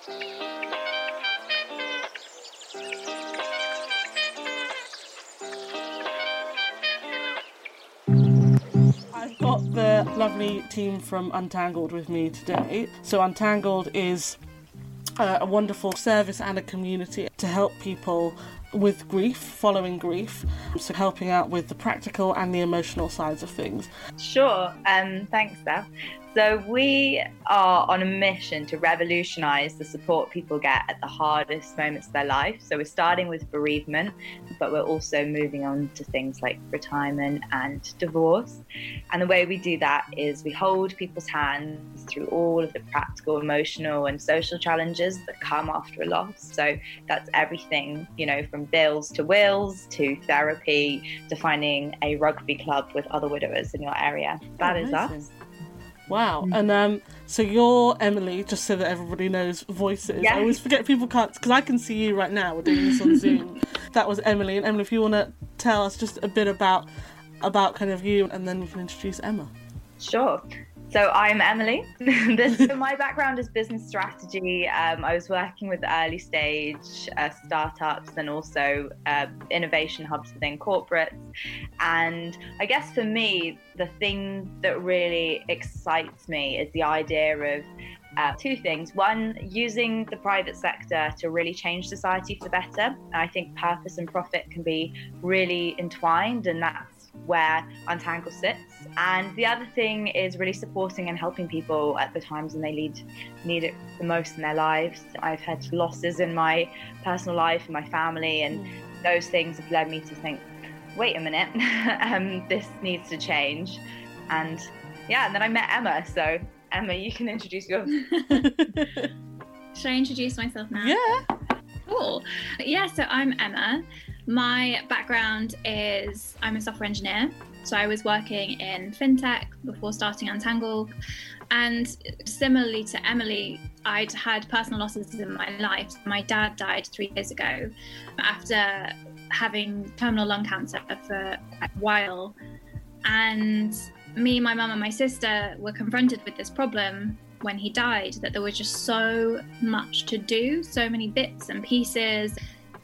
I've got the lovely team from Untangled with me today. So, Untangled is uh, a wonderful service and a community to help people with grief, following grief, so helping out with the practical and the emotional sides of things. Sure. Um, thanks, Steph. So, we are on a mission to revolutionize the support people get at the hardest moments of their life. So, we're starting with bereavement, but we're also moving on to things like retirement and divorce. And the way we do that is we hold people's hands through all of the practical, emotional, and social challenges that come after a loss. So, that's everything, you know, from bills to wills to therapy to finding a rugby club with other widowers in your area. That is Amazing. us. Wow. And um, so you're Emily, just so that everybody knows voices. Yeah. I always forget people can't, because I can see you right now. We're doing this on Zoom. That was Emily. And Emily, if you want to tell us just a bit about about kind of you, and then we can introduce Emma. Sure. So I'm Emily. this, so my background is business strategy. Um, I was working with early stage uh, startups and also uh, innovation hubs within corporates. And I guess for me, the thing that really excites me is the idea of uh, two things. One, using the private sector to really change society for the better. I think purpose and profit can be really entwined, and that's where Untangle sits. And the other thing is really supporting and helping people at the times when they need need it the most in their lives. I've had losses in my personal life, in my family, and those things have led me to think, wait a minute, um, this needs to change. And yeah, and then I met Emma. So Emma, you can introduce yours. Should I introduce myself now? Yeah. Cool. Yeah, so I'm Emma. My background is I'm a software engineer. So I was working in fintech before starting Untangle. And similarly to Emily, I'd had personal losses in my life. My dad died three years ago after having terminal lung cancer for a while. And me, my mum, and my sister were confronted with this problem when he died that there was just so much to do, so many bits and pieces.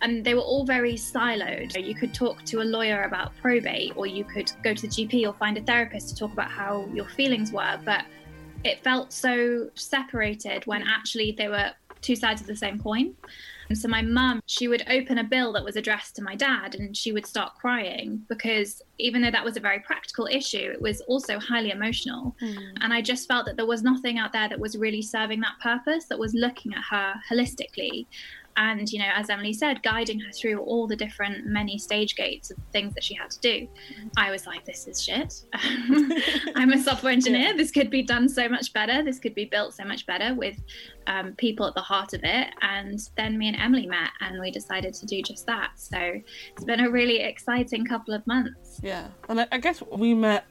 And they were all very siloed. You could talk to a lawyer about probate, or you could go to the GP or find a therapist to talk about how your feelings were. But it felt so separated when actually they were two sides of the same coin. And so my mum, she would open a bill that was addressed to my dad and she would start crying because even though that was a very practical issue, it was also highly emotional. Hmm. And I just felt that there was nothing out there that was really serving that purpose, that was looking at her holistically. And, you know, as Emily said, guiding her through all the different many stage gates of things that she had to do. I was like, this is shit. I'm a software engineer. This could be done so much better. This could be built so much better with um, people at the heart of it. And then me and Emily met and we decided to do just that. So it's been a really exciting couple of months. Yeah. And I guess we met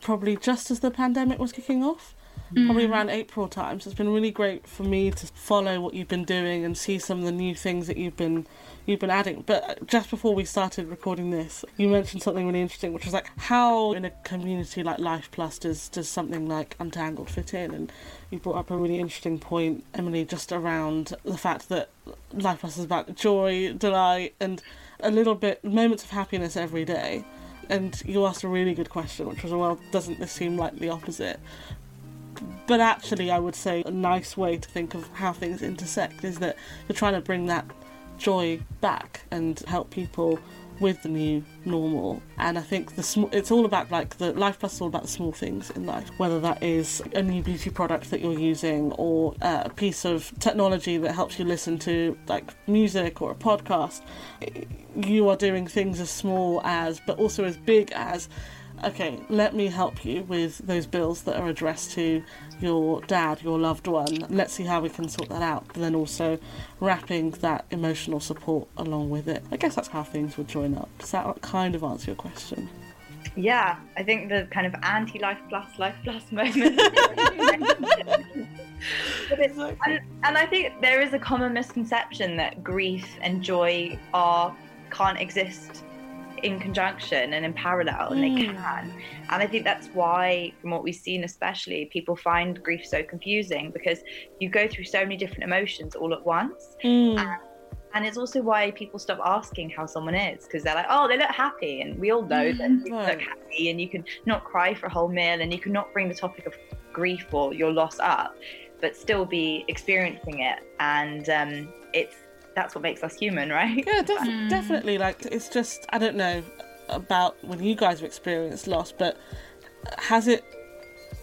probably just as the pandemic was kicking off. Probably mm. around April time. So it's been really great for me to follow what you've been doing and see some of the new things that you've been you've been adding. But uh, just before we started recording this, you mentioned something really interesting, which was like how in a community like Life Plus does does something like Untangled fit in? And you brought up a really interesting point, Emily, just around the fact that Life Plus is about joy, delight, and a little bit moments of happiness every day. And you asked a really good question, which was, well, doesn't this seem like the opposite? But actually, I would say a nice way to think of how things intersect is that you're trying to bring that joy back and help people with the new normal. And I think the sm- it's all about like the life plus is all about the small things in life, whether that is a new beauty product that you're using or uh, a piece of technology that helps you listen to like music or a podcast. You are doing things as small as, but also as big as okay, let me help you with those bills that are addressed to your dad, your loved one. Let's see how we can sort that out. But then also wrapping that emotional support along with it. I guess that's how things would join up. Does that kind of answer your question? Yeah, I think the kind of anti life plus life plus moment. And, and I think there is a common misconception that grief and joy are can't exist in conjunction and in parallel, and mm. they can. And I think that's why, from what we've seen, especially, people find grief so confusing because you go through so many different emotions all at once. Mm. And, and it's also why people stop asking how someone is because they're like, oh, they look happy. And we all know that mm, right. look happy and you can not cry for a whole meal and you can not bring the topic of grief or your loss up, but still be experiencing it. And um, it's that's what makes us human, right? Yeah, def- mm. definitely. Like, it's just, I don't know about when you guys have experienced loss, but has it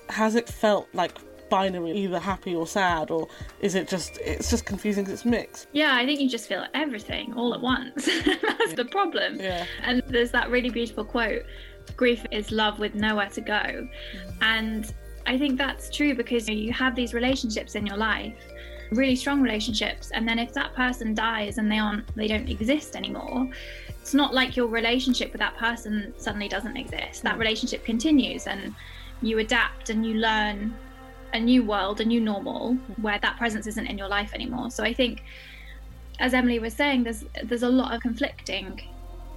has it felt like binary, either happy or sad, or is it just it's just confusing because it's mixed? Yeah, I think you just feel everything all at once. That's the problem. Yeah. And there's that really beautiful quote: "Grief is love with nowhere to go," mm. and I think that's true because you have these relationships in your life really strong relationships and then if that person dies and they aren't they don't exist anymore it's not like your relationship with that person suddenly doesn't exist that mm. relationship continues and you adapt and you learn a new world, a new normal where that presence isn't in your life anymore. So I think, as Emily was saying, there's there's a lot of conflicting.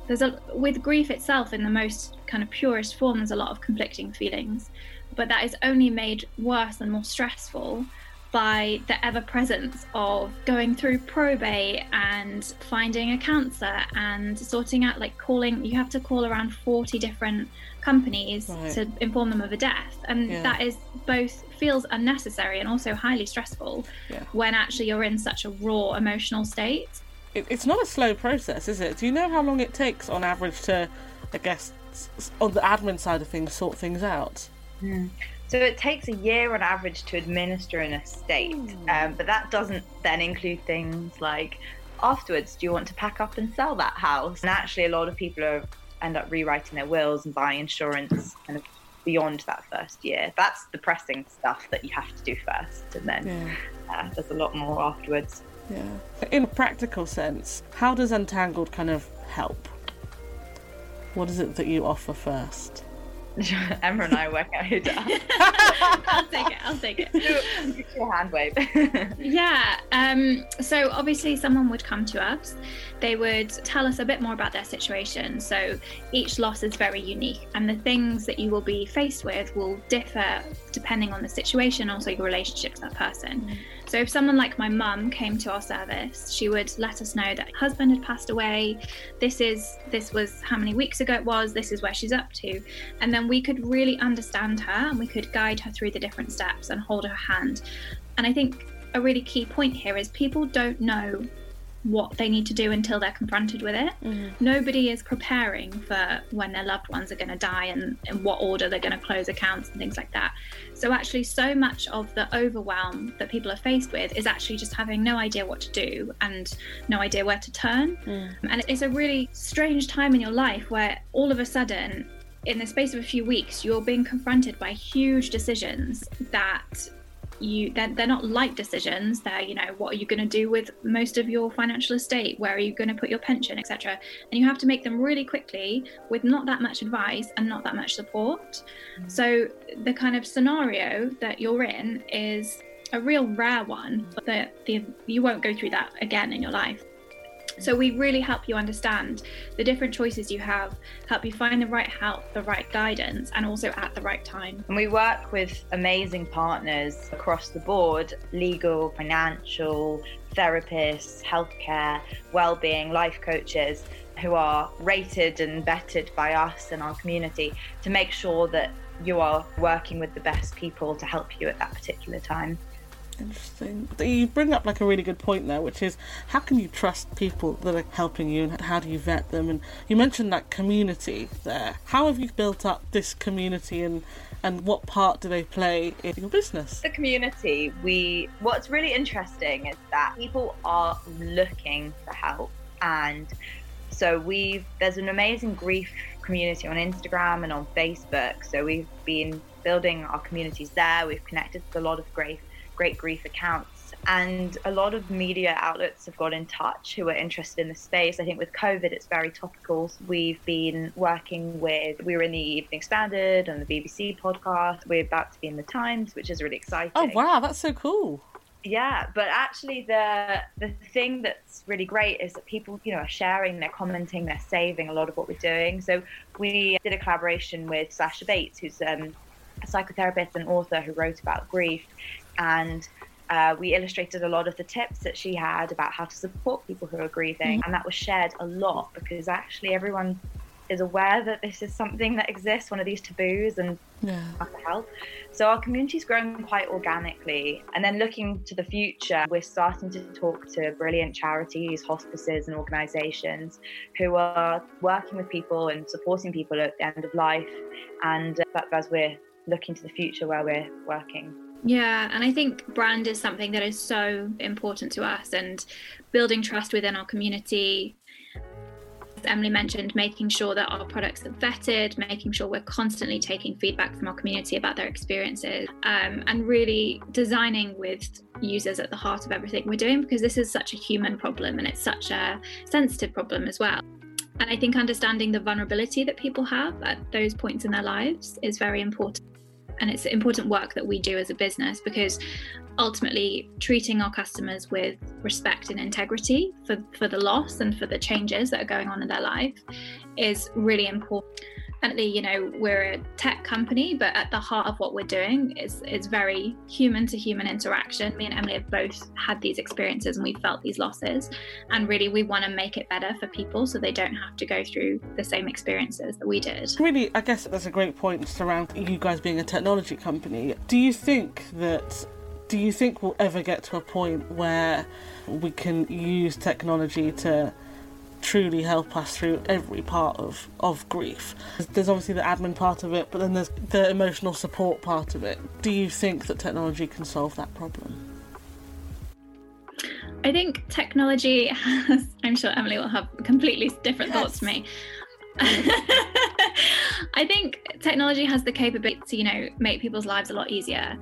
There's a with grief itself in the most kind of purest form. There's a lot of conflicting feelings, but that is only made worse and more stressful by the ever presence of going through probate and finding a cancer and sorting out like calling you have to call around 40 different companies right. to inform them of a death and yeah. that is both feels unnecessary and also highly stressful yeah. when actually you're in such a raw emotional state it, it's not a slow process is it do you know how long it takes on average to i guess on the admin side of things sort things out mm. So it takes a year on average to administer an estate, hmm. um, but that doesn't then include things like afterwards, do you want to pack up and sell that house? And actually, a lot of people are, end up rewriting their wills and buying insurance kind of beyond that first year. That's the pressing stuff that you have to do first, and then yeah. uh, there's a lot more afterwards. Yeah. In a practical sense, how does Untangled kind of help? What is it that you offer first? Emma and I work out who does. I'll take it. I'll take it. Your hand wave. yeah. Um, so obviously, someone would come to us. They would tell us a bit more about their situation. So each loss is very unique, and the things that you will be faced with will differ depending on the situation, also your relationship to that person. Mm. So if someone like my mum came to our service, she would let us know that her husband had passed away. This is this was how many weeks ago it was. This is where she's up to, and then we could really understand her and we could guide her through the different steps and hold her hand. And I think a really key point here is people don't know what they need to do until they're confronted with it. Mm-hmm. Nobody is preparing for when their loved ones are going to die and in what order they're going to close accounts and things like that. So, actually, so much of the overwhelm that people are faced with is actually just having no idea what to do and no idea where to turn. Mm. And it's a really strange time in your life where all of a sudden, in the space of a few weeks, you're being confronted by huge decisions that you they're, they're not light decisions. They're you know what are you going to do with most of your financial estate? Where are you going to put your pension etc and you have to make them really quickly with not that much advice and not that much support. Mm-hmm. so the kind of scenario that you're in is a real rare one but that the, you won't go through that again in your life so we really help you understand the different choices you have, help you find the right help, the right guidance, and also at the right time. And we work with amazing partners across the board legal, financial, therapists, healthcare, well-being, life coaches who are rated and vetted by us and our community to make sure that you are working with the best people to help you at that particular time. Interesting. You bring up like a really good point there, which is how can you trust people that are helping you and how do you vet them? And you mentioned that community there. How have you built up this community and and what part do they play in your business? The community, we what's really interesting is that people are looking for help and so we've there's an amazing grief community on Instagram and on Facebook. So we've been building our communities there. We've connected with a lot of great great grief accounts. And a lot of media outlets have got in touch who are interested in the space. I think with COVID, it's very topical. We've been working with, we were in the Evening Standard and the BBC podcast. We're about to be in the Times, which is really exciting. Oh, wow, that's so cool. yeah but actually the the thing that's really great is that people you know are sharing they're commenting they're saving a lot of what we're doing so we did a collaboration with sasha bates who's um, a psychotherapist and author who wrote about grief and uh, we illustrated a lot of the tips that she had about how to support people who are grieving mm-hmm. and that was shared a lot because actually everyone is aware that this is something that exists, one of these taboos, and yeah. health. So our community's growing quite organically. And then looking to the future, we're starting to talk to brilliant charities, hospices, and organisations who are working with people and supporting people at the end of life. And uh, as we're looking to the future where we're working. Yeah, and I think brand is something that is so important to us and building trust within our community, As Emily mentioned, making sure that our products are vetted, making sure we're constantly taking feedback from our community about their experiences, um, and really designing with users at the heart of everything we're doing because this is such a human problem and it's such a sensitive problem as well. And I think understanding the vulnerability that people have at those points in their lives is very important and it's important work that we do as a business because ultimately treating our customers with respect and integrity for, for the loss and for the changes that are going on in their life is really important you know we're a tech company but at the heart of what we're doing is is very human to human interaction. Me and emily have both had these experiences and we felt these losses. And really we want to make it better for people so they don't have to go through the same experiences that we did. Really i guess that's a great point around you guys being a technology company. Do you think that do you think we'll ever get to a point where we can use technology to truly help us through every part of, of grief. There's obviously the admin part of it, but then there's the emotional support part of it. Do you think that technology can solve that problem? I think technology has, I'm sure Emily will have completely different yes. thoughts to me. I think technology has the capability to, you know, make people's lives a lot easier.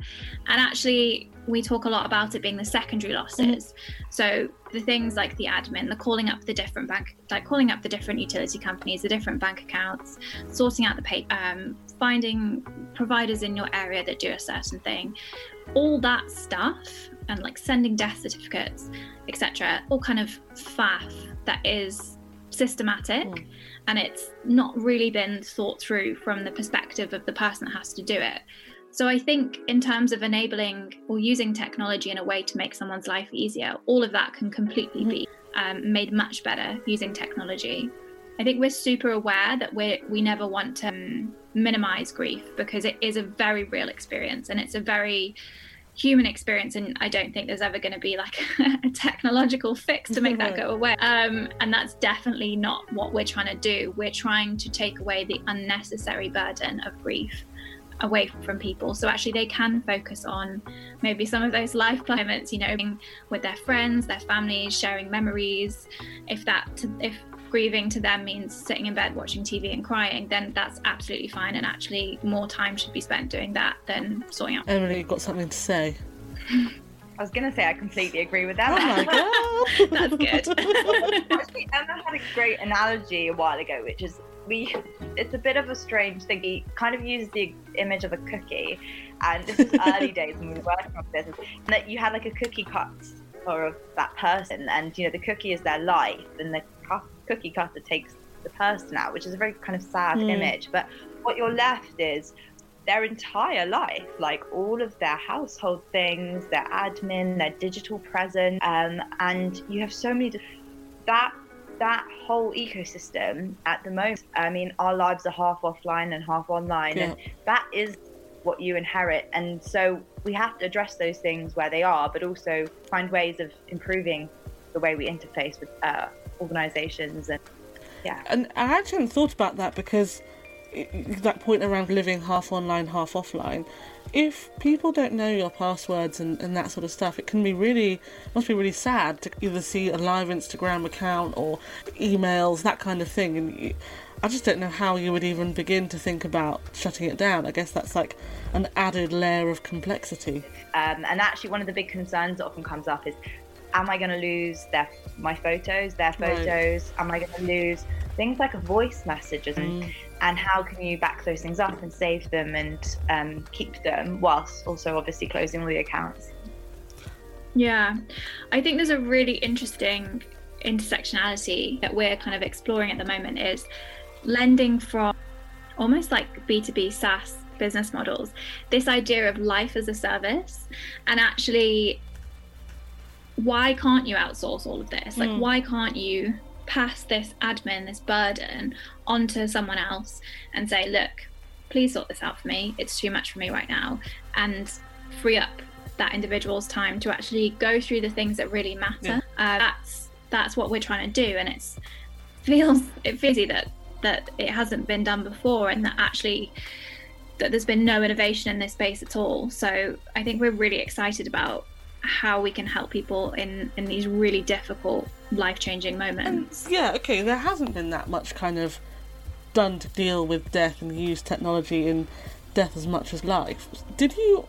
And actually, we talk a lot about it being the secondary losses. Mm-hmm. So the things like the admin, the calling up the different bank, like calling up the different utility companies, the different bank accounts, sorting out the pay, um, finding providers in your area that do a certain thing, all that stuff, and like sending death certificates, etc. All kind of faff that is systematic. Mm and it's not really been thought through from the perspective of the person that has to do it. So I think in terms of enabling or using technology in a way to make someone's life easier, all of that can completely be um, made much better using technology. I think we're super aware that we we never want to um, minimize grief because it is a very real experience and it's a very human experience and i don't think there's ever going to be like a technological fix to make that go away. Um, and that's definitely not what we're trying to do. We're trying to take away the unnecessary burden of grief away from people. So actually they can focus on maybe some of those life climates you know with their friends their families sharing memories. If that if grieving to them means sitting in bed watching TV and crying, then that's absolutely fine. And actually, more time should be spent doing that than sorting out. Emily, you've got something to say. I was going to say I completely agree with that. Oh my god, that's good. Actually, Emma had a great analogy a while ago, which is we. It's a bit of a strange thing. He kind of used the image of a cookie, and this is early days when we were working on this, and that you had like a cookie cut for that person, and you know the cookie is their life, and the cookie cutter takes the person out, which is a very kind of sad mm. image. But what you're left is their entire life, like all of their household things, their admin, their digital presence, um, and you have so many that that whole ecosystem at the moment. I mean, our lives are half offline and half online, yeah. and that is what you inherit. And so we have to address those things where they are, but also find ways of improving the way we interface with uh, organisations and yeah. And I actually hadn't thought about that because it, that point around living half online, half offline. If people don't know your passwords and, and that sort of stuff, it can be really must be really sad to either see a live Instagram account or emails, that kind of thing. And you, I just don't know how you would even begin to think about shutting it down. I guess that's like an added layer of complexity. Um, and actually, one of the big concerns that often comes up is am I going to lose their my photos, their photos? Right. Am I going to lose things like a voice messages? And, mm. and how can you back those things up and save them and um, keep them whilst also obviously closing all the accounts? Yeah, I think there's a really interesting intersectionality that we're kind of exploring at the moment is lending from almost like B2B SaaS business models, this idea of life as a service and actually why can't you outsource all of this? Like, mm. why can't you pass this admin, this burden onto someone else and say, look, please sort this out for me. It's too much for me right now. And free up that individual's time to actually go through the things that really matter. Yeah. Uh, that's that's what we're trying to do, and it's feels it feels that that it hasn't been done before, and that actually that there's been no innovation in this space at all. So I think we're really excited about how we can help people in in these really difficult life changing moments. And yeah, okay, there hasn't been that much kind of done to deal with death and use technology in death as much as life. Did you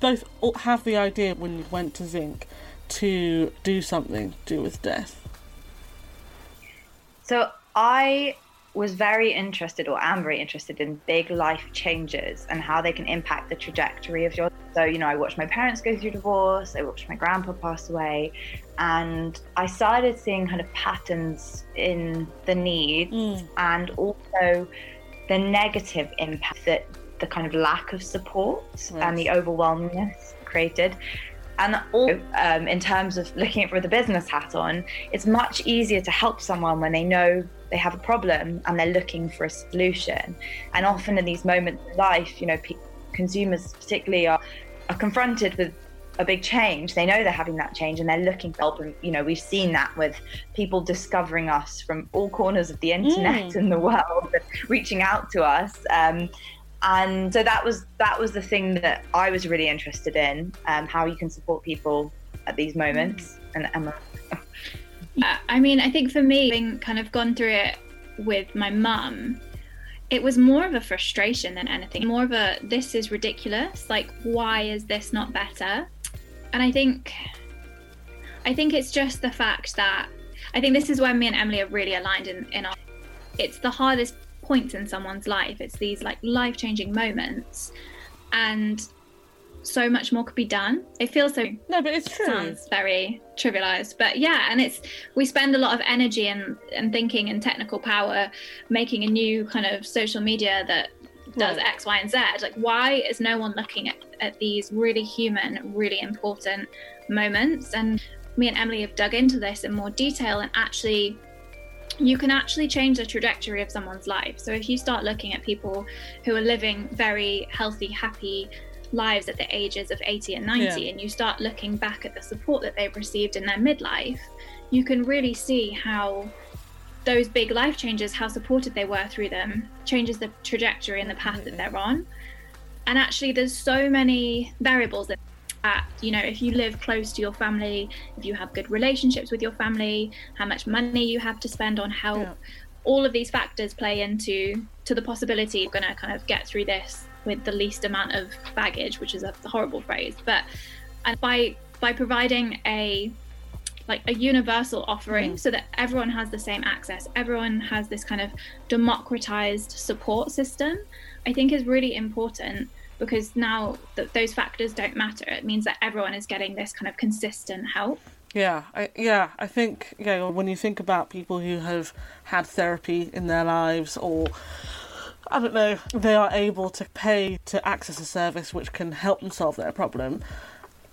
both have the idea when you went to Zinc to do something to do with death? So I was very interested, or am very interested in big life changes and how they can impact the trajectory of your. So, you know, I watched my parents go through divorce, I watched my grandpa pass away, and I started seeing kind of patterns in the needs mm. and also the negative impact that the kind of lack of support yes. and the overwhelmingness created. And also, um, in terms of looking at it with a business hat on, it's much easier to help someone when they know they have a problem and they're looking for a solution. And often in these moments of life, you know, pe- consumers particularly are, are confronted with a big change. They know they're having that change and they're looking for help. And, you know, we've seen that with people discovering us from all corners of the internet mm. in the world, reaching out to us. Um, and so that was that was the thing that I was really interested in, um, how you can support people at these moments. And Emma. I mean, I think for me, having kind of gone through it with my mum, it was more of a frustration than anything. More of a this is ridiculous. Like, why is this not better? And I think, I think it's just the fact that I think this is where me and Emily are really aligned in in our. It's the hardest points in someone's life. It's these like life changing moments, and so much more could be done. It feels so. No, but it's true. Sounds very trivialized, but yeah, and it's we spend a lot of energy and and thinking and technical power making a new kind of social media that does right. X, Y, and Z. Like, why is no one looking at, at these really human, really important moments? And me and Emily have dug into this in more detail and actually you can actually change the trajectory of someone's life. So if you start looking at people who are living very healthy, happy lives at the ages of 80 and 90, yeah. and you start looking back at the support that they've received in their midlife, you can really see how those big life changes, how supported they were through them, changes the trajectory and the path that they're on. And actually, there's so many variables that at you know if you live close to your family if you have good relationships with your family how much money you have to spend on help yeah. all of these factors play into to the possibility you're going to kind of get through this with the least amount of baggage which is a horrible phrase but and by by providing a like a universal offering mm. so that everyone has the same access everyone has this kind of democratized support system i think is really important because now that those factors don't matter it means that everyone is getting this kind of consistent help yeah I, yeah i think yeah when you think about people who have had therapy in their lives or I don't know, they are able to pay to access a service which can help them solve their problem.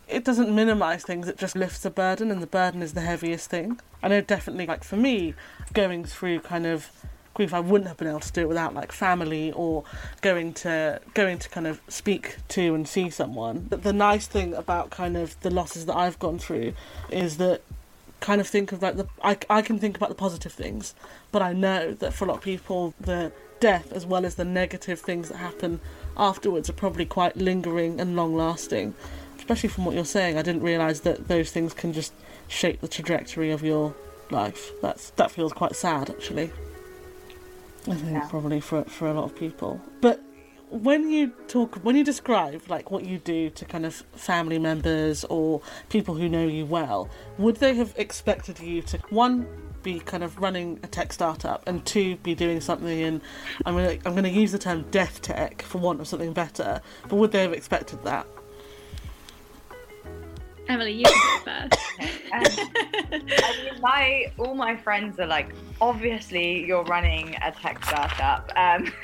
It doesn't minimise things, it just lifts a burden, and the burden is the heaviest thing. I know definitely, like for me, going through kind of grief I wouldn't have been able to do it without like family or going to going to kind of speak to and see someone. But the nice thing about kind of the losses that I've gone through is that kind of think of like the I, I can think about the positive things, but I know that for a lot of people the death as well as the negative things that happen afterwards are probably quite lingering and long lasting. Especially from what you're saying, I didn't realise that those things can just shape the trajectory of your life. That's that feels quite sad actually. I think yeah. probably for for a lot of people. But when you talk, when you describe like what you do to kind of family members or people who know you well, would they have expected you to one be kind of running a tech startup and two be doing something in I'm gonna I'm gonna use the term death tech for want of something better, but would they have expected that? Emily, you can go first. Um, I mean, my all my friends are like, obviously you're running a tech startup. Um,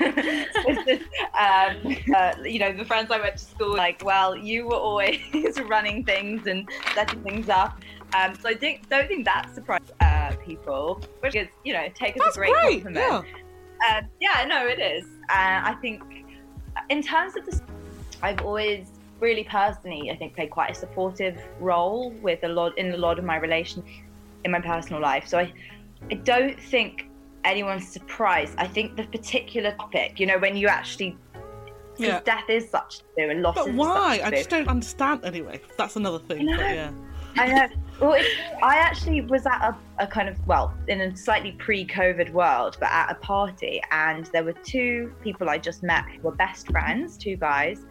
um, uh, you know, the friends I went to school like, well, you were always running things and setting things up. Um, so I think, don't think that surprised uh, people, which is, you know, take as That's a great, great. compliment. Yeah. Uh, yeah, no, it is. Uh, I think in terms of the, I've always really personally, I think, played quite a supportive role with a lot in a lot of my relations in my personal life. So I, I don't think anyone's surprised. I think the particular topic, you know, when you actually, Yeah. death is such taboo and loss But is why? I just don't understand. Anyway, that's another thing. I But yeah. I know. Well, I actually was at a, a kind of well, in a slightly pre-COVID world, but at a party, and there were two people I just met who were best friends, two guys,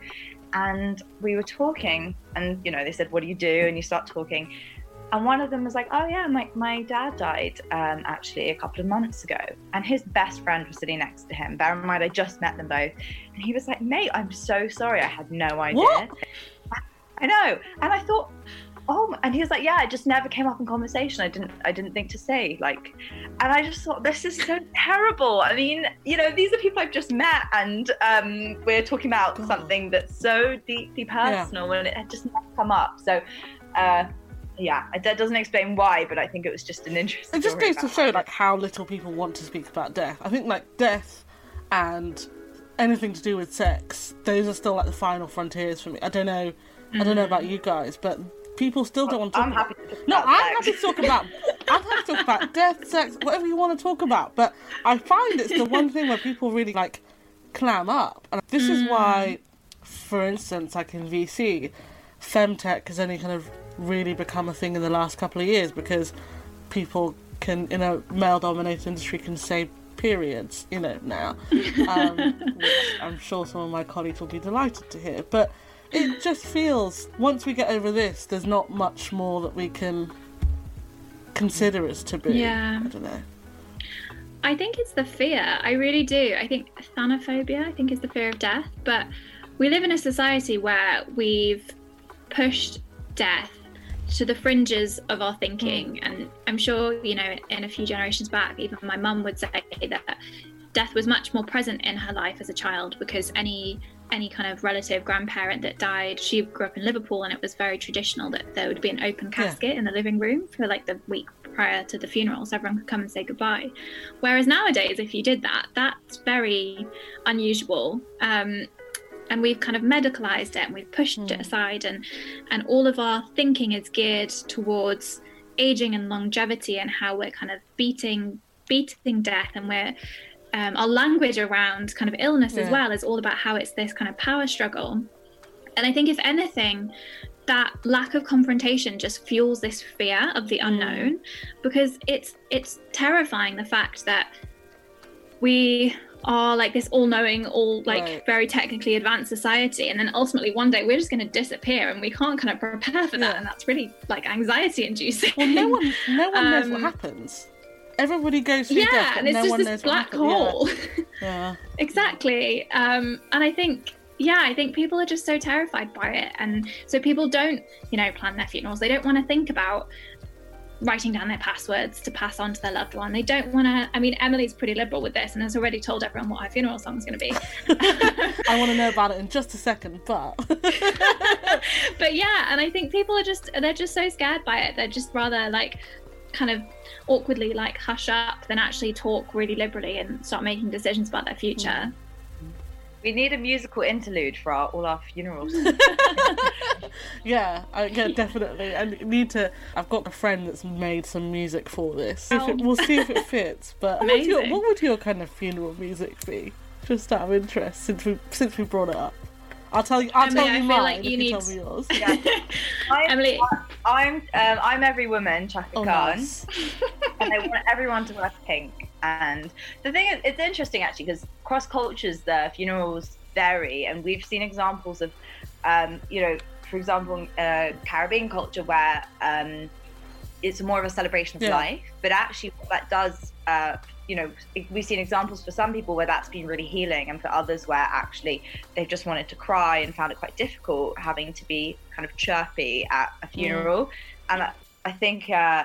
and we were talking, and you know, they said, "What do you do?" And you start talking, and one of them was like, "Oh yeah, my my dad died um, actually a couple of months ago," and his best friend was sitting next to him. Bear in mind, I just met them both, and he was like, "Mate, I'm so sorry, I had no idea." What? I know, and I thought oh and he was like yeah it just never came up in conversation i didn't i didn't think to say like and i just thought this is so terrible i mean you know these are people i've just met and um we're talking about God. something that's so deeply personal and it had just never come up so uh yeah that doesn't explain why but i think it was just an interesting It just goes to show like how little people want to speak about death. I think like death and anything to do with sex, those are still like the final frontiers for me. I don't know. I don't know about you guys, but people still don't want to talk i'm about happy to No, I'm happy to talk about. I'm happy to talk about death, sex, whatever you want to talk about. But I find it's the one thing where people really like clam up, and this is why, for instance, like in VC, femtech has only kind of really become a thing in the last couple of years because people can, in a male-dominated industry, can say periods, you know, now, um, which I'm sure some of my colleagues will be delighted to hear. But it just feels once we get over this, there's not much more that we can consider as taboo. Yeah. I don't know. I think it's the fear. I really do. I think thanophobia, I think, is the fear of death. But we live in a society where we've pushed death to the fringes of our thinking. Mm. And I'm sure, you know, in a few generations back, even my mum would say that death was much more present in her life as a child because any any kind of relative grandparent that died she grew up in liverpool and it was very traditional that there would be an open Yeah. casket in the living room for like the week prior to the funeral so everyone could come and say goodbye whereas nowadays if you did that that's very unusual um, and we've kind of medicalized it and we've pushed it Mm. aside and and all of our thinking is geared towards aging and longevity and how we're kind of beating beating death and we're um, our language around kind of illness as well is all about how it's this kind of power struggle and i think if anything that lack of confrontation just fuels this fear of the Mm. unknown because it's it's terrifying the fact that we are like this all-knowing all like Right. very technically advanced society and then ultimately one day we're just going to disappear and we can't kind of prepare for that Yeah. and that's really like anxiety inducing Well, no one, no one knows what Um, happens. Everybody goes through yeah death, but and it's no just one this knows black hole Yeah. yeah. exactly. Um and i think yeah i think people are just so terrified by it. And so people don't you know plan their funerals. They don't want to think about writing down their passwords to pass on to their loved one. They don't want to i mean emily's pretty liberal with this and has already told everyone what her funeral song's going to be. I want to know about it in just a second, but but yeah and i think people are just they're just so scared by it. They're just rather like kind of awkwardly like hush up than actually talk really liberally and start making decisions about their future mm-hmm. we need a musical interlude for our, all our funerals yeah, I, yeah, definitely. I need to. I've got a friend that's made some music for this. See if it- Oh. we'll see if it fits. But what would, your, what would your kind of funeral music be? Just out of interest, since we since we brought it up. I'll tell you. I'll Emily, tell I you feel mine like if you you, need- tell me yours. I'm, Emily. I'm um, I'm every woman Chaka Oh, Khan nice. and I want everyone to wear pink and the thing is it's interesting actually because cross cultures the funerals vary and we've seen examples of um, you know for example uh, Caribbean culture where um, it's more of a celebration of Yeah. life but actually what that does uh, you know, we've seen examples for some people where that's been really healing, and for others where actually they've just wanted to cry and found it quite difficult having to be kind of chirpy at a funeral. Mm. And I, I think uh,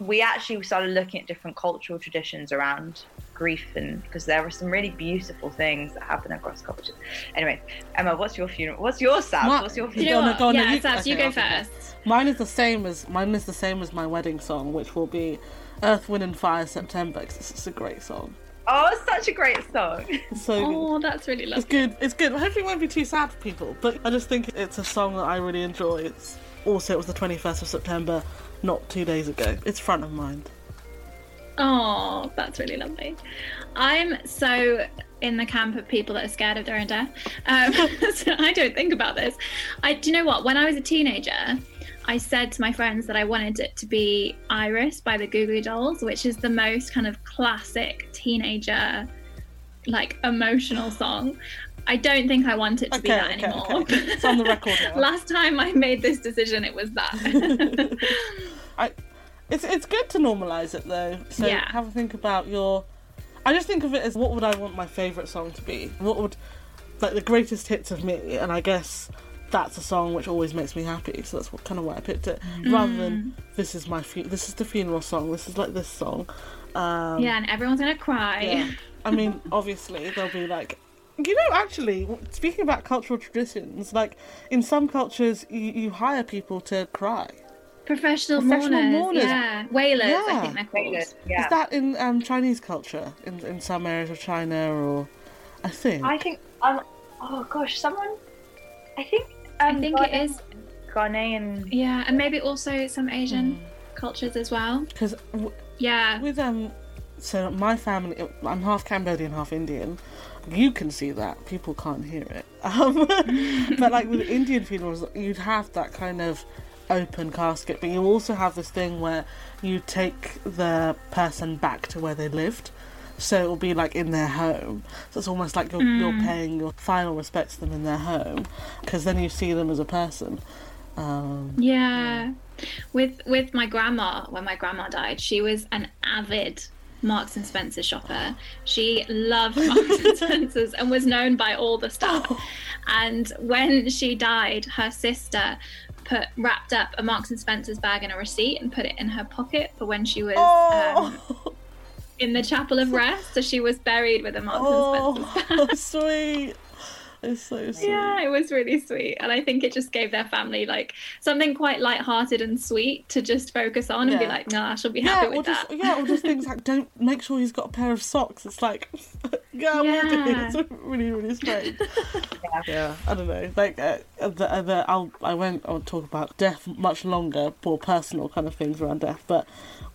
we actually started looking at different cultural traditions around grief and because there were some really beautiful things that happen across cultures. Anyway, Emma, what's your funeral? What's your Sabs? What's your funeral? You know go on, yeah, you, Sabs, okay, you go first. Mine is the same as mine is the same as my wedding song, which will be Earth, Wind and Fire September because it's a great song. Oh, it's such a great song. so oh, that's really lovely. It's good. It's good. Hopefully, it won't be too sad for people. But I just think it's a song that I really enjoy. It's also it was the twenty first of September, not two days ago. It's front of mind. Oh, that's really lovely. I'm so in the camp of people that are scared of their own death. Um, so I don't think about this. I do you know what? When I was a teenager, I said to my friends that I wanted it to be Iris by the Goo Goo Dolls, which is the most kind of classic teenager, like emotional song. I don't think I want it to okay, be that okay, anymore. Okay. It's on the record now. Last time I made this decision, it was that. I it's it's good to normalize it though. So yeah. have a think about your. I just think of it as what would I want my favorite song to be? What would like the greatest hits of me? And I guess that's a song which always makes me happy. So that's what kind of why I picked it, mm. rather than this is my fu- this is the funeral song. This is like this song. Um, yeah, and everyone's gonna cry. Yeah. I mean, obviously they'll be like. You know, actually, speaking about cultural traditions, like in some cultures, you, you hire people to cry. Professional, Professional mourners, mourners. yeah. Wailers, yeah. I think they're called. yeah. Is that in um, Chinese culture, in, in some areas of China, or I think? I think, um, oh gosh, someone, I think, I think Ghanaian, it is Ghanaian. Yeah, and maybe also some Asian mm. cultures as well. Because, w- yeah, with um, so my family, I'm half Cambodian, half Indian. You can see that people can't hear it. Um, but like with Indian funerals, you'd have that kind of open casket, but you also have this thing where you take the person back to where they lived. So it will be like in their home. So it's almost like you're, mm. you're paying your final respects to them in their home, because then you see them as a person. Um, yeah. With with my grandma, when my grandma died, she was an avid Marks and Spencer shopper. She loved Marks and Spencers and was known by all the staff. Oh. And when she died, her sister put wrapped up a Marks and Spencer's bag and a receipt and put it in her pocket for when she was oh. um, in the chapel of rest. So she was buried with a Marks oh, and Spencer's bag. sweet. It's so sweet. Yeah, it was really sweet. And I think it just gave their family like something quite light-hearted and sweet to just focus on and be like, nah, she'll be happy yeah, with just, that. Yeah, or just things like don't make sure he's got a pair of socks. It's like, yeah, yeah. It's really, really strange. yeah. yeah, I don't know. Like, uh, the, uh, the, I'll, I won't I'll talk about death much longer, more personal kind of things around death, but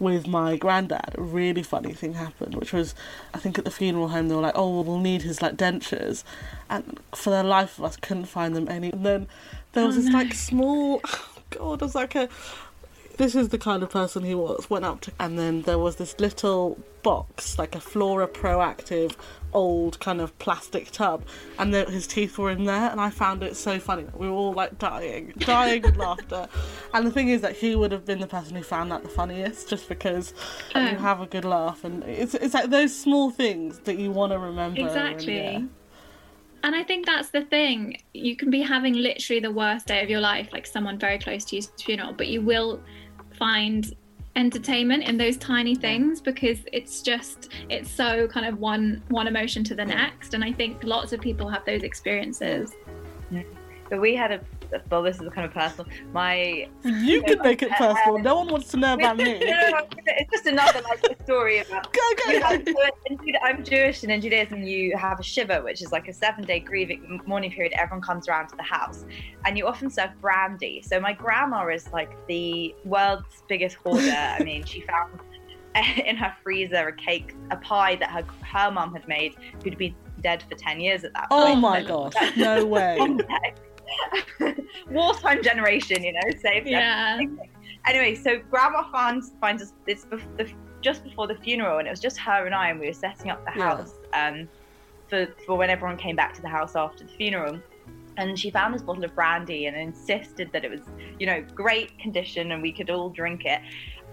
with my granddad, a really funny thing happened, which was, I think at the funeral home they were like, oh, well, we'll need his like dentures, and for the life of us couldn't find them any. And then there was oh, this no. like small, oh God, it was like a. This is the kind of person he was. Went up to, and then there was this little box, like a Flora Proactive old kind of plastic tub, and the, his teeth were in there, and I found it so funny. We were all like dying, dying with laughter. And the thing is that he would have been the person who found that the funniest, just because oh. you have a good laugh, and it's it's like those small things that you want to remember. Exactly. And, yeah. And I think that's the thing. You can be having literally the worst day of your life, like someone very close to you's funeral, but you will find entertainment in those tiny things because it's just it's so kind of one one emotion to the next. And i think lots of people have those experiences. But we had a well, this is kind of personal. My you can make it personal. no one wants to know about me. it's just another like story about. Go go. I'm Jewish, and in Judaism you have a shiva, which is like a seven-day grieving mourning period. Everyone comes around to the house, and you often serve brandy. So my grandma is like the world's biggest hoarder. I mean, she found in her freezer a cake, a pie that her her mum had made, who'd been dead for 10 years at that oh point. Oh my gosh, no way. wartime generation, you know, saved yeah. Anyway, so grandma finds finds us this the, just before the funeral, and it was just her and I, and we were setting up the house yeah. um, for for when everyone came back to the house after the funeral. And she found this bottle of brandy and insisted that it was, you know, great condition and we could all drink it,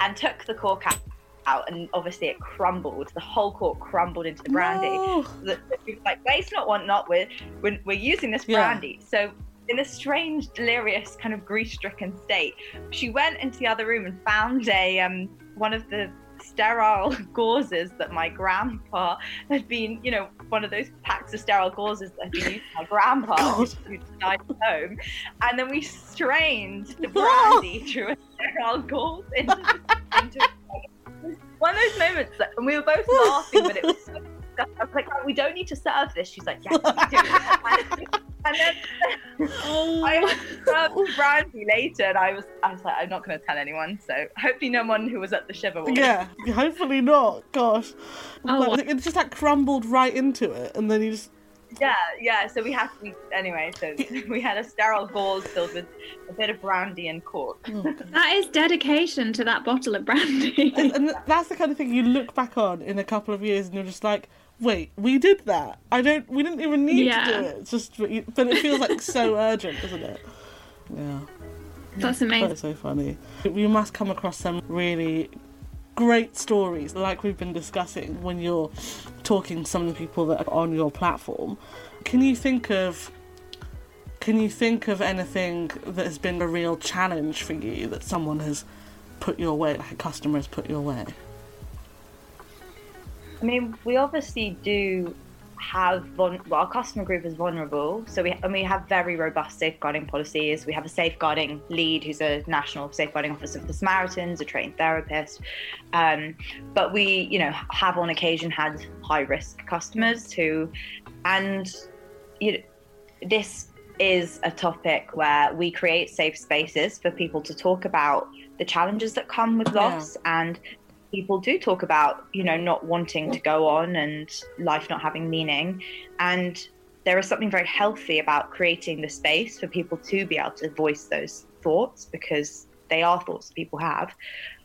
and took the cork out out, and obviously it crumbled. The whole cork crumbled into the brandy. No. The- we were like, waste not, want not. We're, we're, we're using this Yeah. brandy. So, in a strange, delirious, kind of grief-stricken state, she went into the other room and found a um, one of the sterile gauzes that my grandpa had been, you know, one of those packs of sterile gauzes that had been used by my grandpa God. who died at home. And then we strained the brandy through a sterile gauze into, into one of those moments that, and we were both laughing, but it was so I was like, "Oh, we don't need to serve this. She's like, yes, we do. And then Oh. I had brandy later, and I was, I was like, I'm not going to tell anyone. So hopefully, no one who was at the shiva will. Yeah, hopefully not. Gosh. Oh, But it just like crumbled right into it, and then you just. yeah, yeah. So we had to, anyway. So we had a sterile gauze filled with a bit of brandy and cork. Mm. That is dedication to that bottle of brandy. And, and that's the kind of thing you look back on in a couple of years, and you're just like, "Wait, we did that. I don't. We didn't even need Yeah. to do it. It's just, but but it feels like so urgent, doesn't it? Yeah. That's amazing. That's so funny. You must come across some really great stories, like we've been discussing when you're talking to some of the people that are on your platform. Can you think of can you think of anything that has been a real challenge for you that someone has put your way, like a customer has put your way? I mean, we obviously do have well, our customer group is vulnerable, so we and we have very robust safeguarding policies. We have a safeguarding lead who's a national safeguarding officer for the Samaritans, a trained therapist. Um, but we, you know, have on occasion had high risk customers who, and you know, this is a topic where we create safe spaces for people to talk about the challenges that come with Yeah. loss and people do talk about you know not wanting to go on and life not having meaning. And there is something very healthy about creating the space for people to be able to voice those thoughts because they are thoughts people have.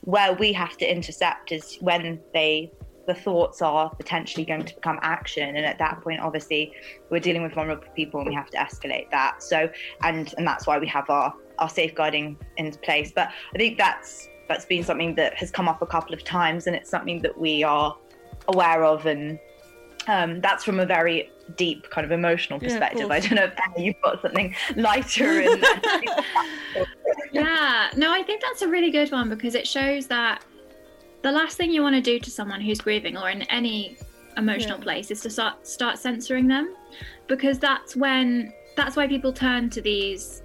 Where we have to intercept is when they the thoughts are potentially going to become action. And at that point obviously we're dealing with vulnerable people and we have to escalate that. So and and that's why we have our our safeguarding in place. But i think that's that's been something that has come up a couple of times and it's something that we are aware of and um, that's from a very deep kind of emotional Yeah, of perspective. I don't know if Emma, you've got something lighter and Yeah, no, I think that's a really good one because it shows that the last thing you want to do to someone who's grieving or in any emotional Yeah. place is to start start censoring them because that's when that's why people turn to these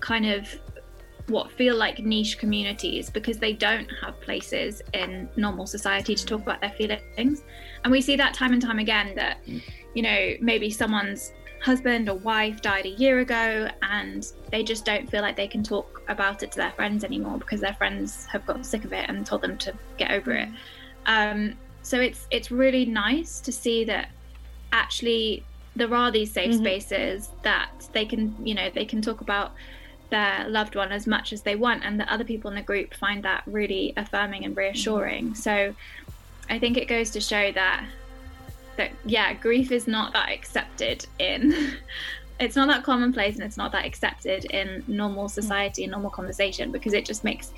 kind of what feel like niche communities because they don't have places in normal society to talk about their feelings and we see that time and time again that you know maybe someone's husband or wife died a year ago and they just don't feel like they can talk about it to their friends anymore because their friends have got sick of it and told them to get over it um, so it's it's really nice to see that actually there are these safe Mhm. spaces that they can you know they can talk about their loved one as much as they want and that other people in the group find that really affirming and reassuring. Mm-hmm. So i think it goes to show that that yeah grief is not that accepted in it's not that commonplace and it's not that accepted in normal mm-hmm. society and normal conversation because it just makes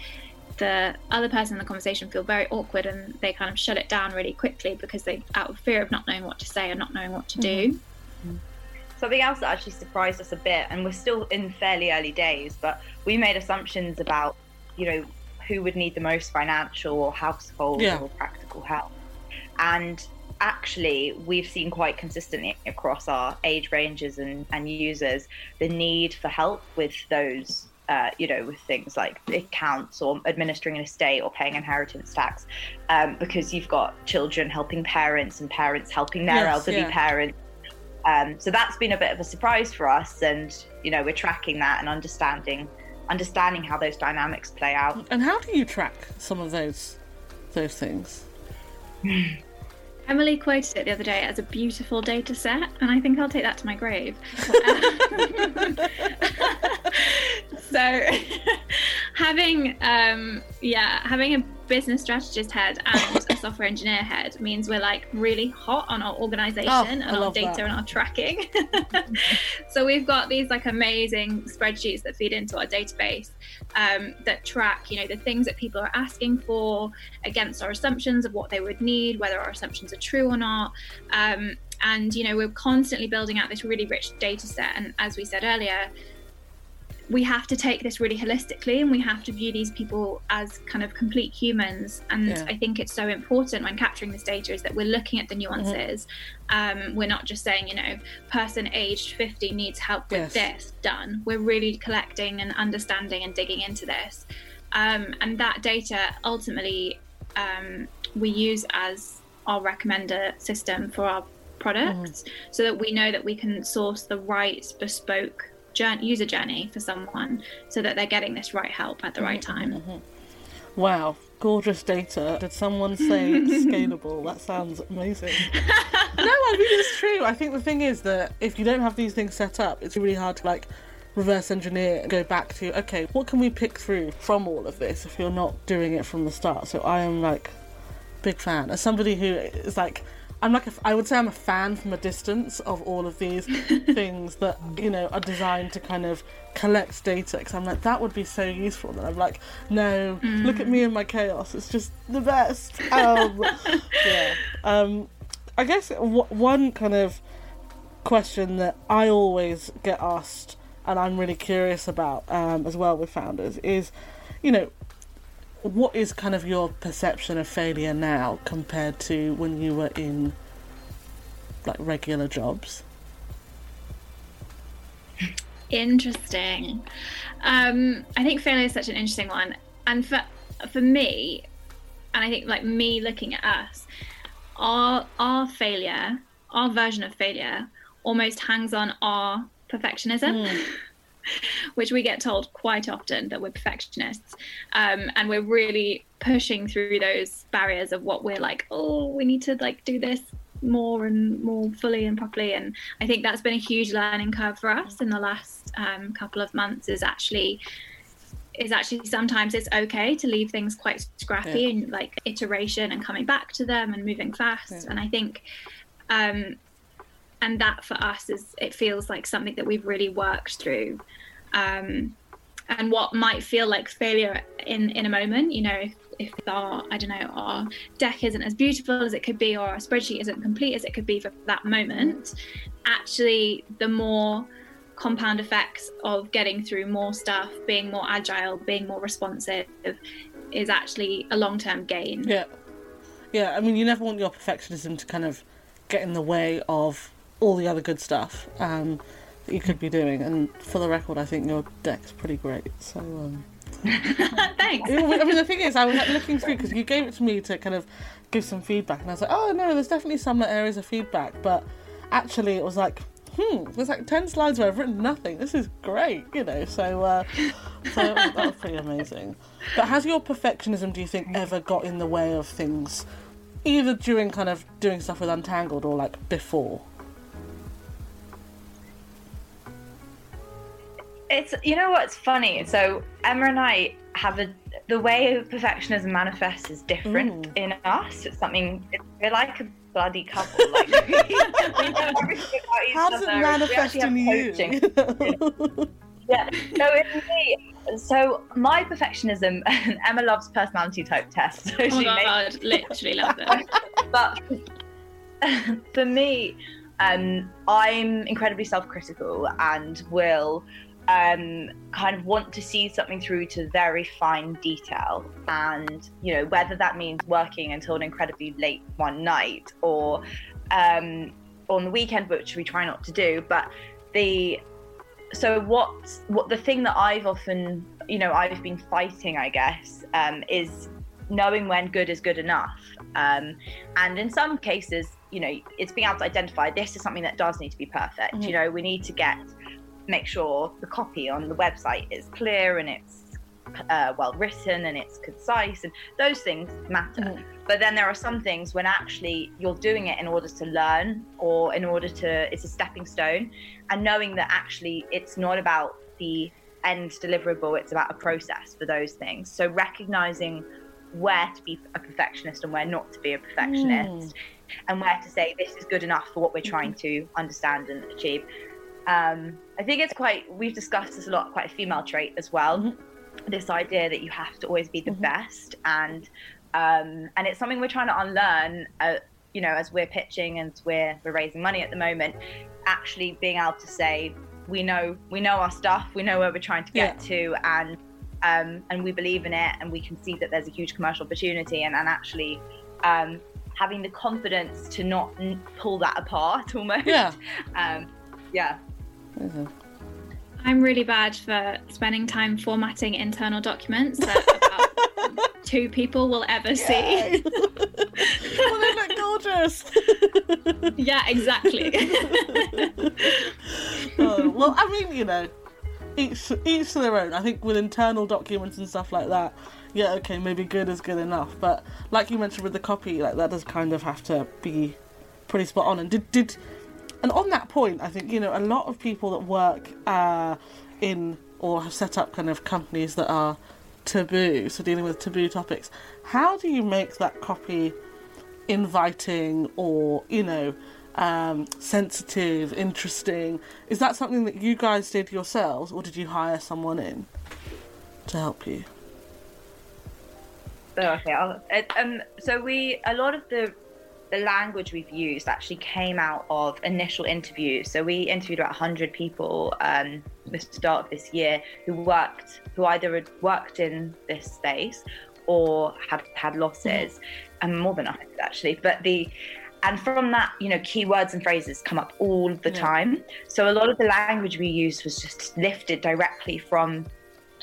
the other person in the conversation feel very awkward and they kind of shut it down really quickly because they out of fear of not knowing what to say and not knowing what to do mm-hmm. Something else that actually surprised us a bit and we're still in fairly early days but we made assumptions about you know who would need the most financial or household Yeah. or practical help and actually we've seen quite consistently across our age ranges and, and users the need for help with those uh, you know with things like accounts or administering an estate or paying inheritance tax um, because you've got children helping parents and parents helping their Yes, elderly yeah. parents um, so that's been a bit of a surprise for us, and you know we're tracking that and understanding understanding how those dynamics play out. And how do you track some of those those things? Emily quoted it the other day as a beautiful data set, and I think I'll take that to my grave. so, having um, yeah, having a business strategist head and a software engineer head means we're like really hot on our organization Oh, and I our data that. and our tracking. so we've got these like amazing spreadsheets that feed into our database um, that track, you know, the things that people are asking for against our assumptions of what they would need, whether our assumptions are true or not. Um, and you know, we're constantly building out this really rich data set. And as we said earlier, we have to take this really holistically and we have to view these people as kind of complete humans. And Yeah. i think it's so important when capturing this data is that we're looking at the nuances. Um, we're not just saying you know person aged 50 needs help with Yes. this done. We're really collecting and understanding and digging into this. Um, and that data ultimately um, we use as our recommender system for our products so that we know that we can source the right bespoke jour- user journey for someone so that they're getting this right help at the right mm-hmm. time. Mm-hmm. Wow, gorgeous data. Did someone say it's scalable? That sounds amazing. no, I mean it's true. I think the thing is that if you don't have these things set up, it's really hard to like reverse engineer and go back to okay, what can we pick through from all of this if you're not doing it from the start? So I am like big fan. As somebody who is like I'm like a, I would say I'm a fan from a distance of all of these things that you know are designed to kind of collect data because I'm like that would be so useful. And I'm like no look at me and my chaos. It's just the best. Um, yeah. Um, I guess w- one kind of question that I always get asked and I'm really curious about um, as well with founders is you know what is kind of your perception of failure now compared to when you were in like regular jobs? Interesting. Um, I think failure is such an interesting one, and for for me, and I think like me looking at us, our our failure, our version of failure, almost hangs on our perfectionism. Which we get told quite often that we're perfectionists, um, and we're really pushing through those barriers of what we're like. Oh, we need to like do this more and more fully and properly. And I think that's been a huge learning curve for us in the last um, couple of months. Is actually is actually sometimes it's okay to leave things quite scrappy Yeah. and like iteration and coming back to them and moving fast. Yeah. And I think, um, and that for us is it feels like something that we've really worked through. Um, and what might feel like failure in in a moment, you know, if, if our I don't know our deck isn't as beautiful as it could be, or our spreadsheet isn't complete as it could be for that moment, actually the more compound effects of getting through more stuff, being more agile, being more responsive, is actually a long term gain. Yeah. Yeah, I mean, you never want your perfectionism to kind of get in the way of all the other good stuff um, that you could be doing. And for the record, I think your deck's pretty great. So, um, Thanks. I mean, the thing is, I was like, looking through because you gave it to me to kind of give some feedback, and I was like, oh no, there's definitely some areas of feedback, but actually, it was like, hmm, there's like ten slides where I've written nothing. This is great, you know. So, uh, so that was pretty amazing. But has your perfectionism, do you think, ever got in the way of things, either during kind of doing stuff with Untangled or like before? It's you know what's funny. So Emma and I have a the way perfectionism manifests is different Ooh. in us. It's something we're like a bloody couple. Like we, we know everything about each How does it other. manifest in you? coaching. yeah. So in me, so my perfectionism. Emma loves personality type tests. So Oh she my makes god, literally love them. but for me, um, I'm incredibly self-critical and will um, kind of want to see something through to very fine detail. And you know whether that means working until an incredibly late one night or um, on the weekend, which we try not to do. But the so what what the thing that I've often you know I've been fighting, I guess, um, is knowing when good is good enough. Um, and in some cases, you know, it's being able to identify this is something that does need to be perfect. Mhm. You know, we need to get make sure the copy on the website is clear and it's uh, well written and it's concise, and those things matter. Mhm. But then there are some things when actually you're doing it in order to learn or in order to it's a stepping stone, and knowing that actually it's not about the end deliverable, it's about a process for those things. So recognizing where to be a perfectionist and where not to be a perfectionist, mm. and where to say this is good enough for what we're trying to understand and achieve. Um, I think it's quite, we've discussed this a lot, quite a female trait as well. Mm-hmm. This idea that you have to always be the mm-hmm. best. And um, and it's something we're trying to unlearn, uh, you know, as we're pitching and we're, we're raising money at the moment, actually being able to say, we know we know our stuff, we know where we're trying to get yeah. to, and um, and we believe in it, and we can see that there's a huge commercial opportunity, and, and actually um, having the confidence to not pull that apart almost. Yeah. um, yeah. I'm really bad for spending time formatting internal documents that about two people will ever see. well, they look gorgeous. yeah, exactly. oh, well, I mean, you know, each each to their own. I think with internal documents and stuff like that, yeah, okay, maybe good is good enough. But like you mentioned with the copy, like that does kind of have to be pretty spot on. And did did and on that point, I think you know a lot of people that work uh, in or have set up kind of companies that are taboo, so dealing with taboo topics. How do you make that copy inviting or you know um, sensitive, interesting? Is that something that you guys did yourselves, or did you hire someone in to help you? Okay, I'll, um, so we a lot of the the language we've used actually came out of initial interviews. So we interviewed about 100 people um, at the start of this year who worked, who either had worked in this space or had had losses, and more than 100 actually. But the and from that, you know, keywords and phrases come up all the yeah. time. So a lot of the language we used was just lifted directly from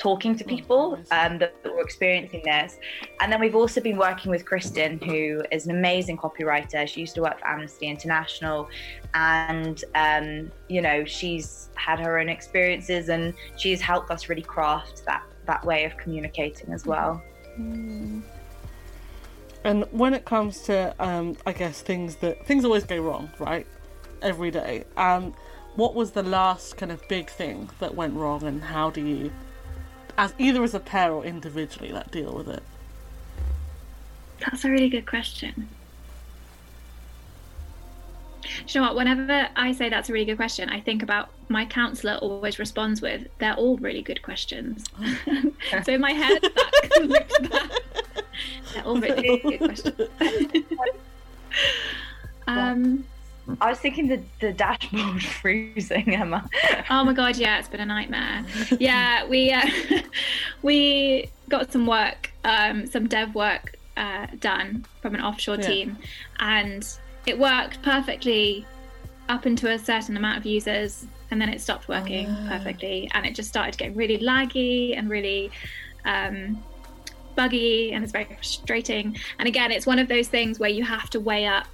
talking to people um, that, that, were experiencing this. And then we've also been working with Kristen, who is an amazing copywriter. She used to work for Amnesty International, and um, you know she's had her own experiences, and she's helped us really craft that that way of communicating as well. Mm. And when it comes to, um, I guess things that things always go wrong, right? Every day. Um, what was the last kind of big thing that went wrong, and how do you as either as a pair or individually that deal with it? That's a really good question. you know what? Whenever I say that's a really good question, I think about my counselor always responds with, "They're all really good questions." so in my head, that back. They're all really good questions. um, I was thinking the, the dashboard freezing, Emma. oh my god, yeah, it's been a nightmare. Yeah, we uh, we got some work, um, some dev work uh, done from an offshore yeah. team, and it worked perfectly up into a certain amount of users, and then it stopped working oh, yeah. perfectly, and it just started getting really laggy and really. Um, buggy and it's very frustrating and again it's one of those things where you have to weigh up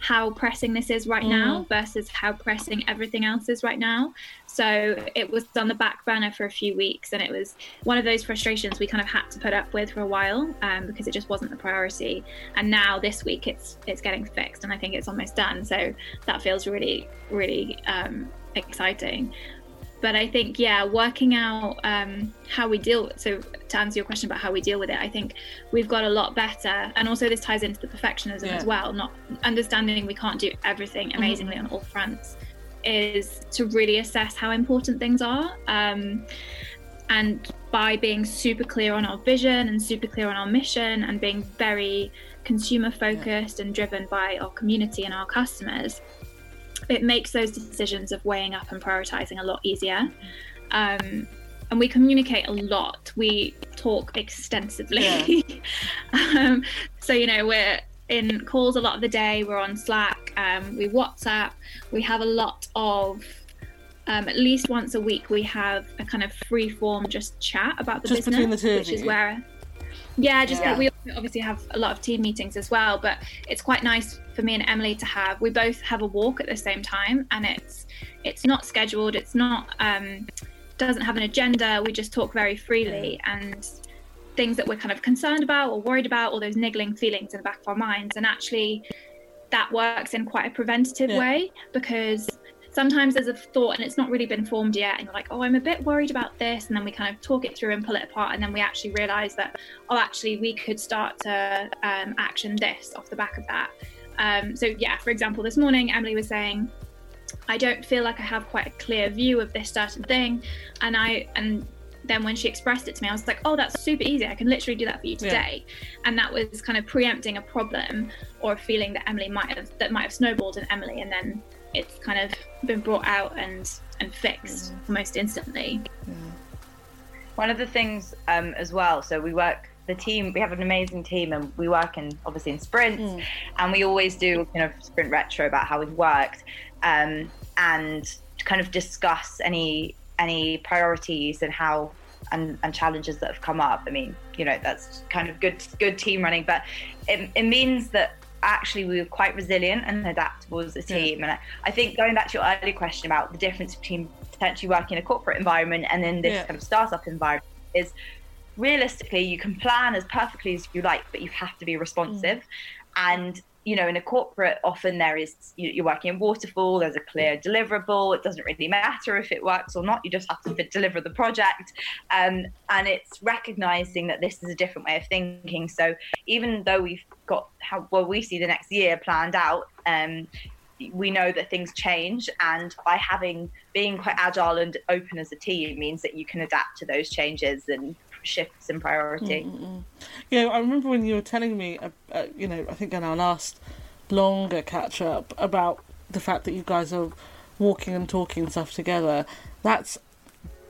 how pressing this is right mm. now versus how pressing everything else is right now. So it was on the back burner for a few weeks, and it was one of those frustrations we kind of had to put up with for a while um, because it just wasn't the priority. And now this week it's it's getting fixed, and I think it's almost done. So that feels really really um, exciting but I think yeah, working out um, how we deal. So to answer your question about how we deal with it, I think we've got a lot better, and also this ties into the perfectionism yeah. as well. Not understanding we can't do everything mm-hmm. amazingly mm-hmm. on all fronts is to really assess how important things are. Um, and by being super clear on our vision and super clear on our mission and being very consumer focused yeah. and driven by our community and our customers, it makes those decisions of weighing up and prioritizing a lot easier. Um, and we communicate a lot. We talk extensively. Yeah. um, so you know we're in calls a lot of the day. We're on Slack. Um, we WhatsApp. We have a lot of. Um, at least once a week, we have a kind of free form just chat about the just business, the which is where yeah, just yeah. we obviously have a lot of team meetings as well, but it's quite nice for me and Emily to have. We both have a walk at the same time, and it's it's not scheduled. It's not um, doesn't have an agenda. We just talk very freely and things that we're kind of concerned about or worried about, all those niggling feelings in the back of our minds, and actually that works in quite a preventative yeah. way because sometimes there's a thought and it's not really been formed yet and you're like oh i'm a bit worried about this and then we kind of talk it through and pull it apart and then we actually realize that oh actually we could start to um, action this off the back of that um, so yeah for example this morning emily was saying i don't feel like i have quite a clear view of this certain thing and i and then when she expressed it to me, I was like, oh, that's super easy. I can literally do that for you today. Yeah. And that was kind of preempting a problem or a feeling that Emily might have that might have snowballed in Emily, and then it's kind of been brought out and and fixed mm. almost instantly. Mm. One of the things um, as well. So we work the team. We have an amazing team, and we work in obviously in sprints, mm. and we always do kind of sprint retro about how we've worked, um, and kind of discuss any any priorities and how and, and challenges that have come up. I mean, you know, that's kind of good good team running, but it, it means that actually we were quite resilient and adaptable as a team. Yeah. And I, think going back to your earlier question about the difference between potentially working in a corporate environment and then this yeah. kind of startup environment is realistically you can plan as perfectly as you like, but you have to be responsive. Mm. And you know, in a corporate, often there is you're working in waterfall. There's a clear deliverable. It doesn't really matter if it works or not. You just have to deliver the project, um, and it's recognizing that this is a different way of thinking. So even though we've got how well we see the next year planned out, um, we know that things change, and by having being quite agile and open as a team means that you can adapt to those changes and shifts in priority. Mm-mm. Yeah, I remember when you were telling me, uh, uh, you know, I think in our last longer catch up about the fact that you guys are walking and talking stuff together. That's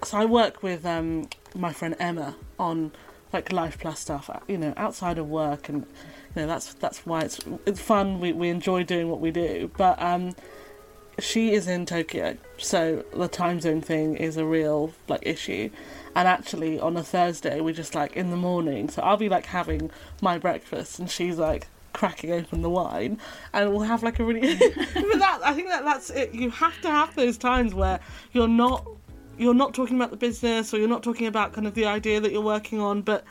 so I work with um, my friend Emma on like life plus stuff, uh, you know, outside of work, and you know that's that's why it's it's fun. We we enjoy doing what we do, but um, she is in Tokyo, so the time zone thing is a real like issue. And actually, on a Thursday, we just like in the morning. So I'll be like having my breakfast, and she's like cracking open the wine, and we'll have like a really. but that I think that that's it. You have to have those times where you're not you're not talking about the business, or you're not talking about kind of the idea that you're working on, but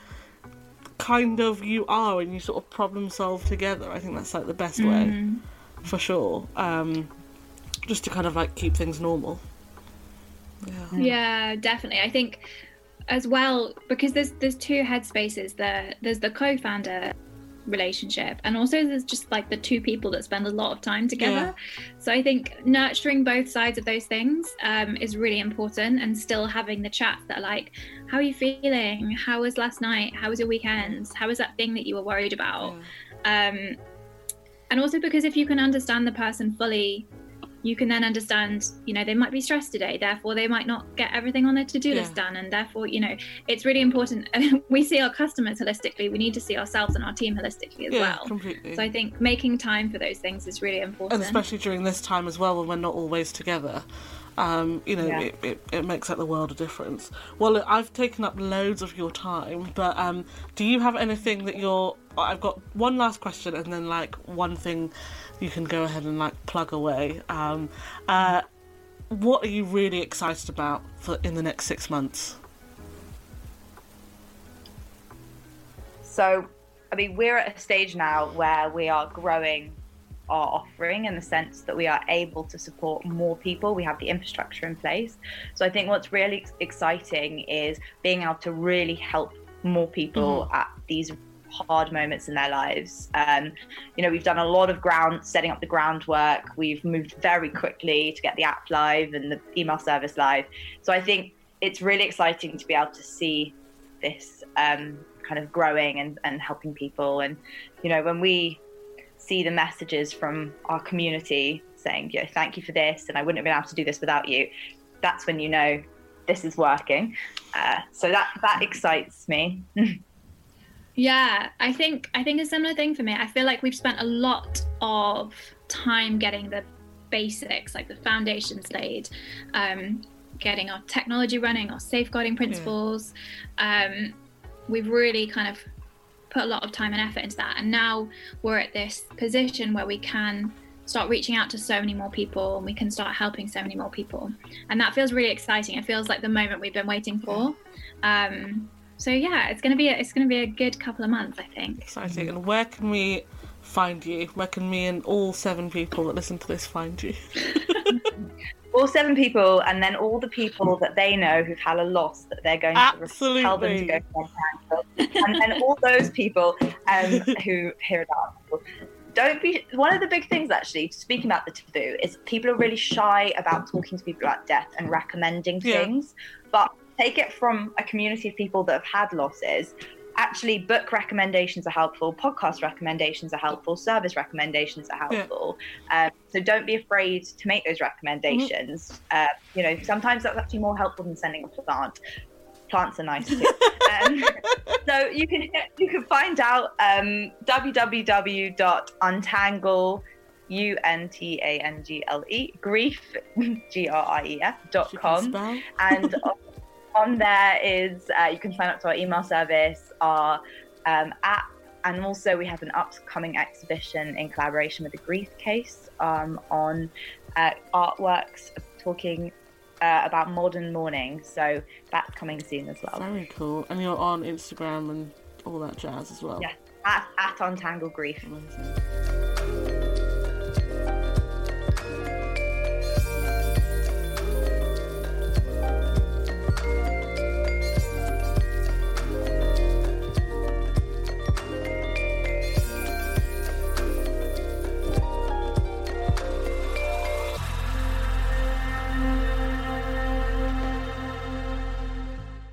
kind of you are, and you sort of problem solve together. I think that's like the best way, mm-hmm. for sure. Um, just to kind of like keep things normal. Yeah. yeah, definitely. I think as well because there's there's two headspaces. There there's the co-founder relationship and also there's just like the two people that spend a lot of time together. Yeah. so i think nurturing both sides of those things um, is really important and still having the chats that are like how are you feeling? How was last night? How was your weekends? How was that thing that you were worried about? Yeah. um, and also because if you can understand the person fully you can then understand, you know, they might be stressed today, therefore they might not get everything on their to-do yeah. list done, and therefore, you know, it's really important. we see our customers holistically. We need to see ourselves and our team holistically as yeah, well. Completely. So I think making time for those things is really important, and especially during this time as well, when we're not always together. Um, you know, yeah. it, it, it, makes like the world of difference. Well, I've taken up loads of your time, but um, do you have anything that you're? I've got one last question, and then like one thing you can go ahead and like plug away. Um, uh, what are you really excited about for in the next six months? So, I mean, we're at a stage now where we are growing our offering in the sense that we are able to support more people. We have the infrastructure in place. So, I think what's really exciting is being able to really help more people mm-hmm. at these hard moments in their lives. Um, you know, we've done a lot of ground setting up the groundwork. We've moved very quickly to get the app live and the email service live. So I think it's really exciting to be able to see this um, kind of growing and, and helping people. And you know, when we see the messages from our community saying, "You know, thank you for this," and I wouldn't have been able to do this without you. That's when you know this is working. Uh, so that that excites me. Yeah, I think I think a similar thing for me. I feel like we've spent a lot of time getting the basics, like the foundations laid, um, getting our technology running, our safeguarding principles. Yeah. Um, we've really kind of put a lot of time and effort into that, and now we're at this position where we can start reaching out to so many more people and we can start helping so many more people and that feels really exciting it feels like the moment we've been waiting for um, so yeah, it's gonna be a, it's gonna be a good couple of months, I think. Exciting. And where can we find you? Where can me and all seven people that listen to this find you? all seven people, and then all the people that they know who've had a loss that they're going to Absolutely. tell them to go to Untangled, and then all those people um, who hear about it. Don't be one of the big things actually. Speaking about the taboo, is people are really shy about talking to people about death and recommending Yeah. things. But take it from a community of people that have had losses. Actually, book recommendations are helpful. Podcast recommendations are helpful. Service recommendations are Yeah. helpful. Um, so don't be afraid to make those recommendations. Uh, you know, sometimes that's actually more helpful than sending a plant. Plants are nice too. um, so you can you can find out um, www.untangle u n t a n g l e grief g r i e f dot com and on there is uh, you can sign up to our email service, our um, app, and also we have an upcoming exhibition in collaboration with the Grief Case um, on uh, artworks talking uh, about modern mourning. So that's coming soon as well. Very cool. And you're on Instagram and all that jazz as well. Yeah. At, at Untangle Grief. Amazing.